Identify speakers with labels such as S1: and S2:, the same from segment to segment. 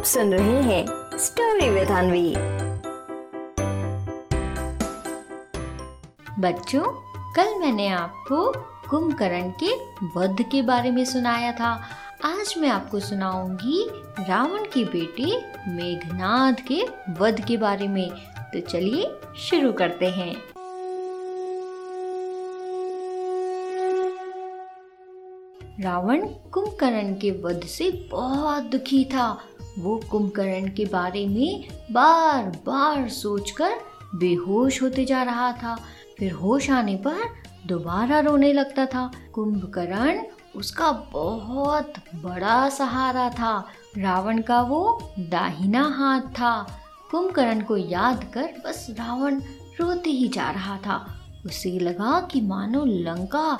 S1: आप सुन रहे हैं स्टोरी विद अनवी
S2: बच्चों, कल मैंने आपको कुंभकर्ण के वध के बारे में सुनाया था। आज मैं आपको सुनाऊँगी रावण के बेटे मेघनाद के वध के बारे में। तो चलिए शुरू करते हैं। रावण कुंभकर्ण के वध से बहुत दुखी था। वो कुंभकर्ण के बारे में बार बार सोचकर बेहोश होते जा रहा था। फिर होश आने पर दोबारा रोने लगता था। कुंभकर्ण उसका बहुत बड़ा सहारा था। रावण का वो दाहिना हाथ था। कुंभकर्ण को याद कर बस रावण रोते ही जा रहा था। उसे लगा कि मानो लंका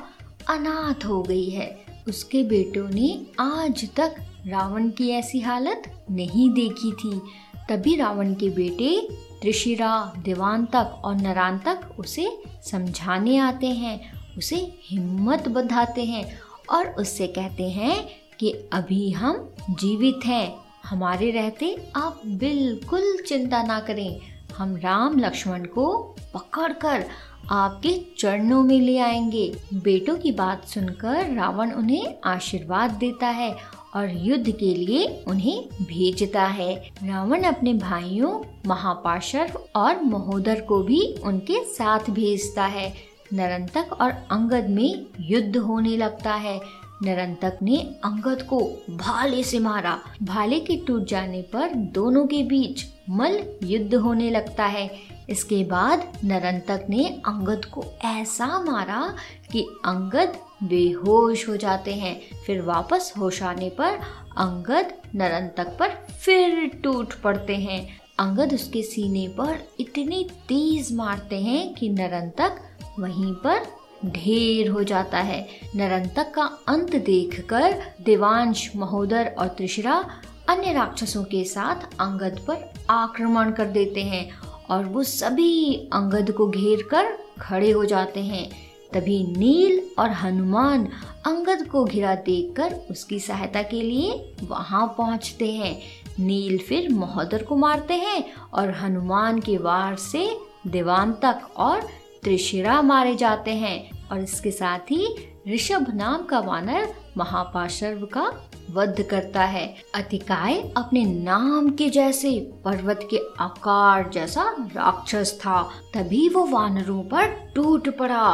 S2: अनाथ हो गई है। उसके बेटों ने आज तक रावण की ऐसी हालत नहीं देखी थी। तभी रावण के बेटे त्रिशिरा देवांतक और नरांतक उसे समझाने आते हैं, उसे हिम्मत बधाते हैं और उससे कहते हैं कि अभी हम जीवित हैं, हमारे रहते आप बिल्कुल चिंता ना करें। हम राम लक्ष्मण को पकड़कर आपके चरणों में ले आएँगे। बेटों की बात सुनकर रावण उन्हें आशीर्वाद देता है और युद्ध के लिए उन्हें भेजता है। रावण अपने भाइयों, महापाशर और महोदर को भी उनके साथ भेजता है। नरंतक और अंगद में युद्ध होने लगता है। नरंतक ने अंगद को भाले से मारा। भाले के टूट जाने पर दोनों के बीच मल युद्ध होने लगता है। इसके बाद नरंतक ने अंगद को ऐसा मारा कि अंगद बेहोश हो जाते हैं। फिर वापस होश आने पर अंगद नरंतक पर फिर टूट पड़ते हैं। अंगद उसके सीने पर इतनी तेज मारते हैं कि नरंतक वहीं पर ढेर हो जाता है। नरंतक का अंत देखकर देवांश, महोदर और त्रिशरा अन्य राक्षसों के साथ अंगद पर आक्रमण कर देते हैं और वो सभी अंगद को घेर कर खड़े हो जाते हैं। तभी नील और हनुमान अंगद को घिरा देखकर उसकी सहायता के लिए वहाँ पहुँचते हैं। नील फिर महोदर को मारते हैं और हनुमान के वार से दीवान देवांतक और त्रिशिरा मारे जाते हैं। और इसके साथ ही ऋषभ नाम का वानर महापाशर्व का वध करता है। अतिकाय अपने नाम के जैसे पर्वत के आकार जैसा राक्षस था। तभी वो वानरों पर टूट पड़ा।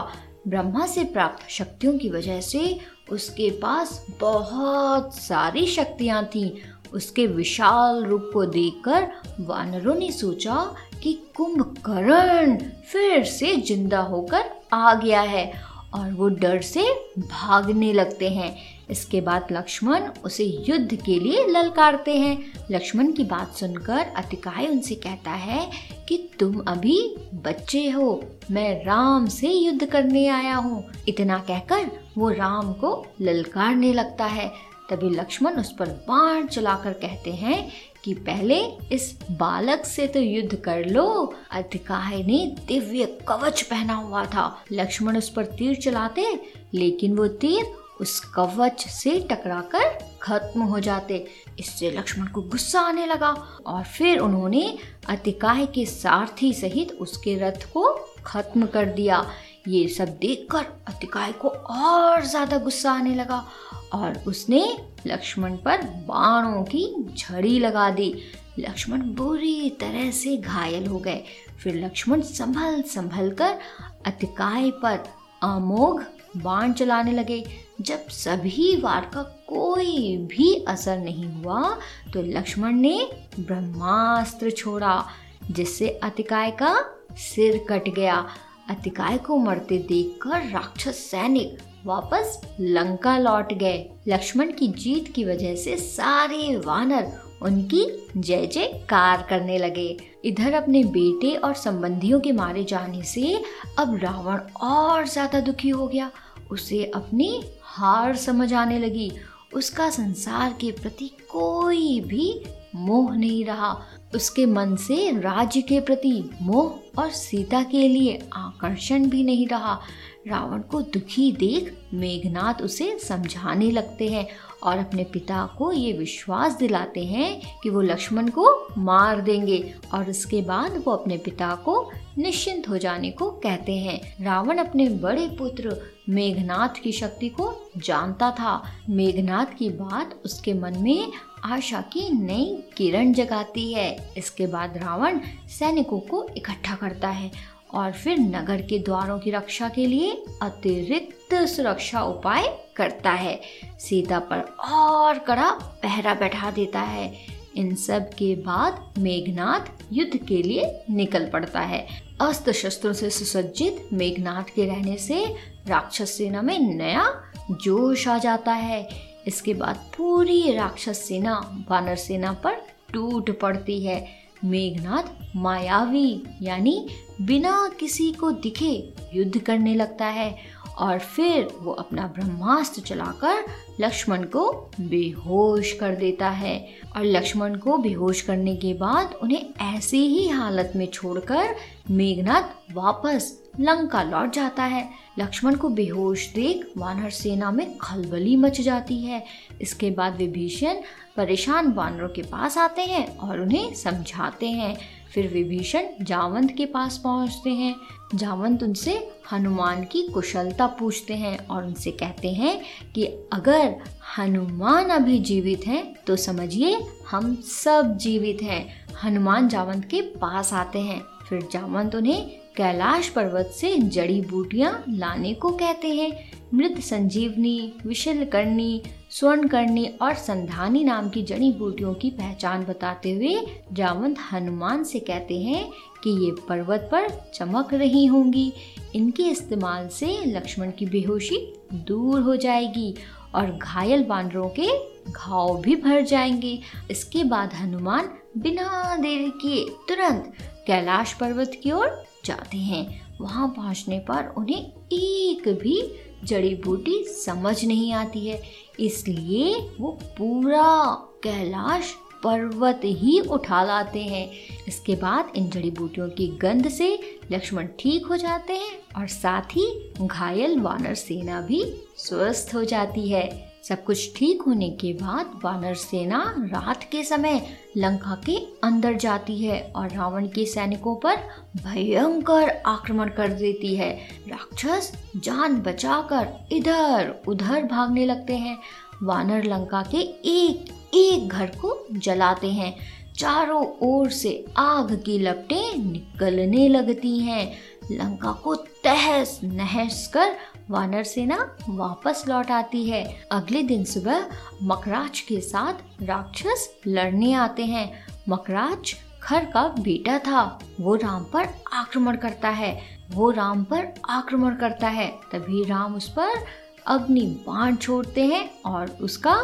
S2: ब्रह्मा से प्राप्त शक्तियों की वजह से उसके पास बहुत सारी शक्तियाँ थीं। उसके विशाल रूप को देखकर वानरों ने सोचा कि कुंभकर्ण फिर से ज़िंदा होकर आ गया है और वो डर से भागने लगते हैं। इसके बाद लक्ष्मण उसे युद्ध के लिए ललकारते हैं। लक्ष्मण की बात सुनकर अतिकाय उनसे कहता है कि तुम अभी बच्चे हो। मैं राम से युद्ध करने आया हूँ। इतना कहकर वो राम को ललकारने लगता है। तभी लक्ष्मण उस पर बाण चलाकर कहते हैं कि पहले इस बालक से तो युद्ध कर लो। अतिकाय ने दिव्य कवच पहना हुआ था। लक्ष्मण उस पर तीर चलाते, लेकिन वो तीर उस कवच से टकराकर खत्म हो जाते। इससे लक्ष्मण को गुस्सा आने लगा और फिर उन्होंने अतिकाय के सारथी सहित उसके रथ को खत्म कर दिया। ये सब देखकर अतिकाय को और ज़्यादा गुस्सा आने लगा और उसने लक्ष्मण पर बाणों की झड़ी लगा दी। लक्ष्मण बुरी तरह से घायल हो गए। फिर लक्ष्मण संभल संभल कर अतिकाय पर अमोघ बाण चलाने लगे। जब सभी वार का कोई भी असर नहीं हुआ तो लक्ष्मण ने ब्रह्मास्त्र छोड़ा, जिससे अतिकाय का सिर कट गया। अतिकाय को मरते देखकर राक्षस सैनिक वापस लंका लौट गए। लक्ष्मण की जीत की वजह से सारे वानर उनकी जय जयकार करने लगे। इधर अपने बेटे और संबंधियों के मारे जाने से अब रावण और ज़्यादा दुखी हो गया। उसे अपनी हार समझ आने लगी। उसका संसार के प्रति कोई भी मोह नहीं रहा। उसके मन से राज्य के प्रति मोह और सीता के लिए आकर्षण भी नहीं रहा। रावण को दुखी देख मेघनाथ उसे समझाने लगते हैं और अपने पिता को ये विश्वास दिलाते हैं कि वो लक्ष्मण को मार देंगे और उसके बाद वो अपने पिता को निश्चिंत हो जाने को कहते हैं। रावण अपने बड़े पुत्र मेघनाथ की शक्ति को जानता था। मेघनाथ की बात उसके मन में आशा की नई किरण जगाती है। इसके बाद रावण सैनिकों को इकट्ठा करता है और फिर नगर के द्वारों की रक्षा के लिए अतिरिक्त सुरक्षा उपाय करता है। सीता पर और कड़ा पहरा बैठा देता है। इन सब के बाद मेघनाथ युद्ध के लिए निकल पड़ता है। अस्त्र शस्त्रों से सुसज्जित मेघनाथ के रहने से राक्षस सेना में नया जोश आ जाता है। इसके बाद पूरी राक्षस सेना वानर सेना पर टूट पड़ती है। मेघनाथ मायावी यानी बिना किसी को दिखे युद्ध करने लगता है और फिर वो अपना ब्रह्मास्त्र चलाकर लक्ष्मण को बेहोश कर देता है। और लक्ष्मण को बेहोश करने के बाद उन्हें ऐसी ही हालत में छोड़कर मेघनाथ वापस लंका लौट जाता है। लक्ष्मण को बेहोश देख वानर सेना में खलबली मच जाती है। इसके बाद विभीषण परेशान वानरों के पास आते हैं और उन्हें समझाते हैं। फिर विभीषण जावंत के पास पहुँचते हैं। जावंत उनसे हनुमान की कुशलता पूछते हैं और उनसे कहते हैं कि अगर हनुमान अभी जीवित हैं तो समझिए हम सब जीवित हैं। हनुमान जावंत के पास आते हैं। फिर जावंत उन्हें कैलाश पर्वत से जड़ी बूटियाँ लाने को कहते हैं। मृत संजीवनी विशल करनी स्वर्ण करनी और संधानी नाम की जड़ी बूटियों की पहचान बताते हुए जावंत हनुमान से कहते हैं कि ये पर्वत पर चमक रही होंगी। इनके इस्तेमाल से लक्ष्मण की बेहोशी दूर हो जाएगी और घायल बानरों के घाव भी भर जाएँगे। इसके बाद हनुमान बिना देर किए तुरंत कैलाश पर्वत की ओर जाते हैं। वहाँ पहुँचने पर उन्हें एक भी जड़ी बूटी समझ नहीं आती है, इसलिए वो पूरा कैलाश पर्वत ही उठा लाते हैं। इसके बाद इन जड़ी बूटियों की गंध से लक्ष्मण ठीक हो जाते हैं और साथ ही घायल वानर सेना भी स्वस्थ हो जाती है। सब कुछ ठीक होने के बाद वानर सेना रात के समय लंका के अंदर जाती है और रावण के सैनिकों पर भयंकर आक्रमण कर देती है। राक्षस जान बचाकर इधर उधर भागने लगते हैं। वानर लंका के एक एक घर को जलाते हैं। चारों ओर से आग की लपटें निकलने लगती हैं। लंका को तहस नहस कर वानर सेना वापस लौट आती है। अगले दिन सुबह मकराज के साथ राक्षस लड़ने आते हैं। मकराज खर का बेटा था। वो राम पर आक्रमण करता है। वो राम पर आक्रमण करता है। तभी राम उस पर अग्नि बाण छोड़ते हैं और उसका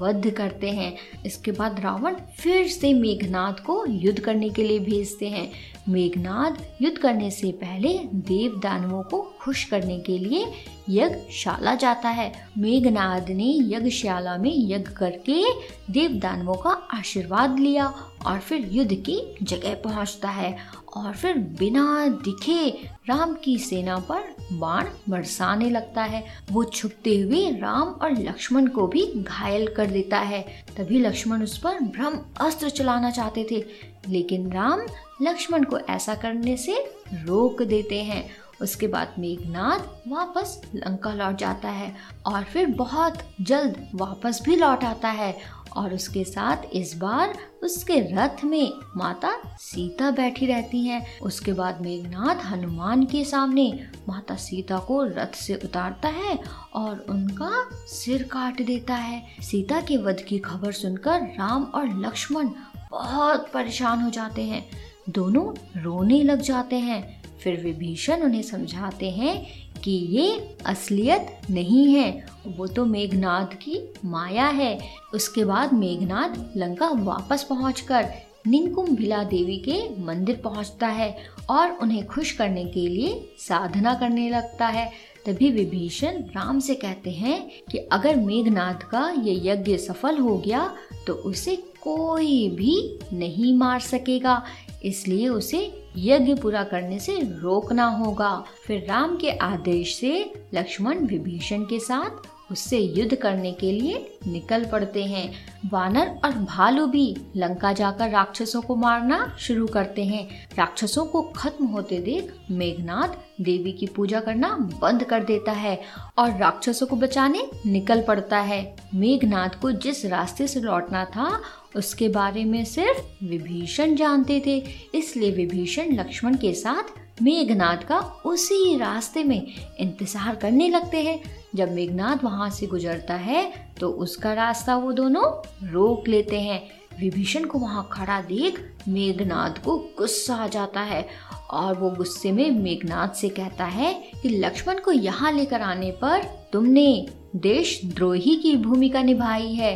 S2: वध करते हैं। इसके बाद रावण फिर से मेघनाथ को युद्ध करने के लिए भेजते हैं। मेघनाथ युद्ध करने से पहले देव दानवों को खुश करने के लिए यज्ञशाला जाता है। मेघनाद ने यज्ञशाला में यज्ञ करके देव दानवों का आशीर्वाद लिया और फिर युद्ध की जगह पहुँचता है और फिर बिना दिखे राम की सेना पर बाण बरसाने लगता है। वो छुपते हुए राम और लक्ष्मण को भी घायल कर देता है। तभी लक्ष्मण उस पर ब्रह्म अस्त्र चलाना चाहते थे। लेकिन राम लक्ष्मण को ऐसा करने से रोक देते हैं। उसके बाद मेघनाथ वापस लंका लौट जाता है और फिर बहुत जल्द वापस भी लौट आता है और उसके साथ इस बार उसके रथ में माता सीता बैठी रहती हैं। उसके बाद मेघनाथ हनुमान के सामने माता सीता को रथ से उतारता है और उनका सिर काट देता है। सीता के वध की खबर सुनकर राम और लक्ष्मण बहुत परेशान हो जाते हैं। दोनों रोने लग जाते हैं। फिर विभीषण उन्हें समझाते हैं कि ये असलियत नहीं है। वो तो मेघनाथ की माया है। उसके बाद मेघनाथ लंका वापस पहुंचकर निंकुम भिला देवी के मंदिर पहुँचता है और उन्हें खुश करने के लिए साधना करने लगता है। तभी विभीषण राम से कहते हैं कि अगर मेघनाथ का ये यज्ञ सफल हो गया तो उसे कोई भी नहीं मार सकेगा। इसलिए उसे यज्ञ पूरा करने से रोकना होगा। फिर राम के आदेश से लक्ष्मण विभीषण के साथ उससे युद्ध करने के लिए निकल पड़ते हैं। वानर और भालू भी लंका जाकर राक्षसों को मारना शुरू करते हैं। राक्षसों को खत्म होते देख मेघनाथ देवी की पूजा करना बंद कर देता है और राक्षसों को बचाने निकल पड़ता है। मेघनाथ को जिस रास्ते से लौटना था, उसके बारे में सिर्फ़ विभीषण जानते थे। इसलिए विभीषण लक्ष्मण के साथ मेघनाथ का उसी रास्ते में इंतज़ार करने लगते हैं। जब मेघनाथ वहाँ से गुजरता है तो उसका रास्ता वो दोनों रोक लेते हैं। विभीषण को वहाँ खड़ा देख मेघनाथ को गुस्सा आ जाता है और वो गुस्से में मेघनाथ से कहता है कि लक्ष्मण को यहाँ लेकर आने पर तुमने देशद्रोही की भूमिका निभाई है।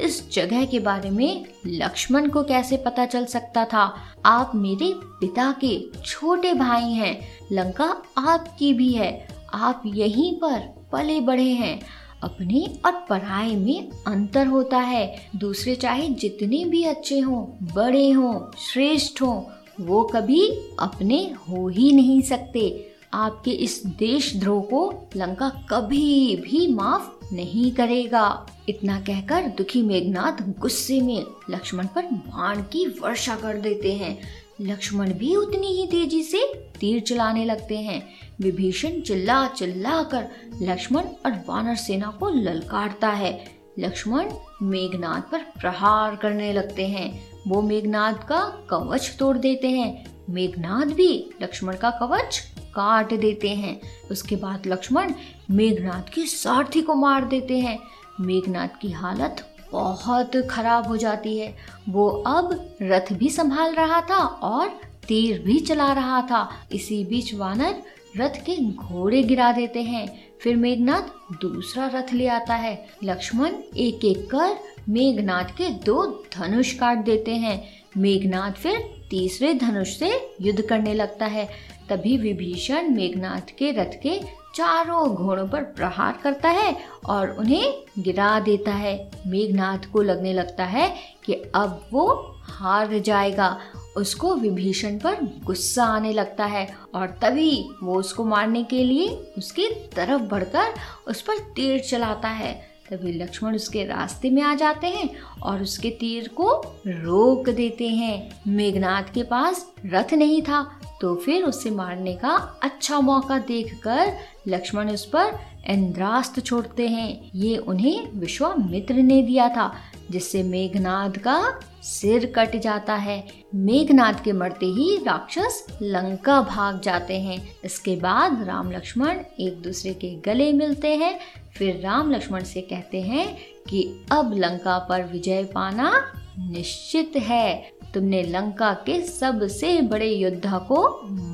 S2: इस जगह के बारे में लक्ष्मण को कैसे पता चल सकता था? आप मेरे पिता के छोटे भाई हैं, लंका आपकी भी है। आप यहीं पर पले बढ़े हैं। अपने और पढ़ाई में अंतर होता है। दूसरे चाहे जितने भी अच्छे हों, बड़े हों, श्रेष्ठ हों, वो कभी अपने हो ही नहीं सकते। आपके इस देशद्रोह को लंका कभी भी माफ़ नहीं करेगा। इतना कहकर दुखी मेघनाथ गुस्से में लक्ष्मण पर बाण की वर्षा कर देते हैं। लक्ष्मण भी उतनी ही तेज़ी से तीर चलाने लगते हैं। विभीषण चिल्ला चिल्ला कर लक्ष्मण और वानर सेना को ललकारता है। लक्ष्मण मेघनाथ पर प्रहार करने लगते हैं। वो मेघनाथ का कवच तोड़ देते हैं। मेघनाथ भी लक्ष्मण का कवच काट देते हैं। उसके बाद लक्ष्मण मेघनाथ के सारथी को मार देते हैं। मेघनाथ की हालत बहुत खराब हो जाती है। वो अब रथ भी संभाल रहा था और तीर भी चला रहा था। इसी बीच वानर रथ के घोड़े गिरा देते हैं। फिर मेघनाथ दूसरा रथ ले आता है। लक्ष्मण एक एक कर मेघनाथ के दो धनुष काट देते हैं। मेघनाथ फिर तीसरे धनुष से युद्ध करने लगता है। तभी विभीषण मेघनाथ के रथ के चारों घोड़ों पर प्रहार करता है और उन्हें गिरा देता है। मेघनाथ को लगने लगता है कि अब वो हार जाएगा। उसको विभीषण पर गुस्सा आने लगता है और तभी वो उसको मारने के लिए उसकी तरफ़ बढ़कर उस पर तीर चलाता है। तभी लक्ष्मण उसके रास्ते में आ जाते हैं और उसके तीर को रोक देते हैं। मेघनाथ के पास रथ नहीं था तो फिर उसे मारने का अच्छा मौका देखकर लक्ष्मण उस पर इंद्रास्त्र छोड़ते हैं। ये उन्हें विश्वामित्र ने दिया था, जिससे मेघनाथ का सिर कट जाता है। मेघनाथ के मरते ही राक्षस लंका भाग जाते हैं। इसके बाद राम लक्ष्मण एक दूसरे के गले मिलते हैं। फिर राम लक्ष्मण से कहते हैं कि अब लंका पर विजय पाना निश्चित है। तुमने लंका के सबसे बड़े योद्धा को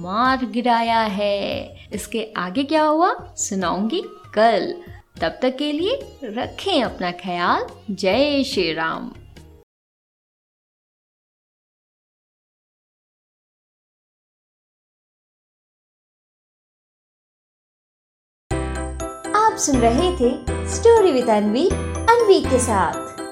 S2: मार गिराया है। इसके आगे क्या हुआ? सुनाऊँगी कल। तब तक के लिए रखें अपना ख्याल। जय श्री राम।
S1: आप सुन रहे थे स्टोरी विद अनवी अनवी के साथ।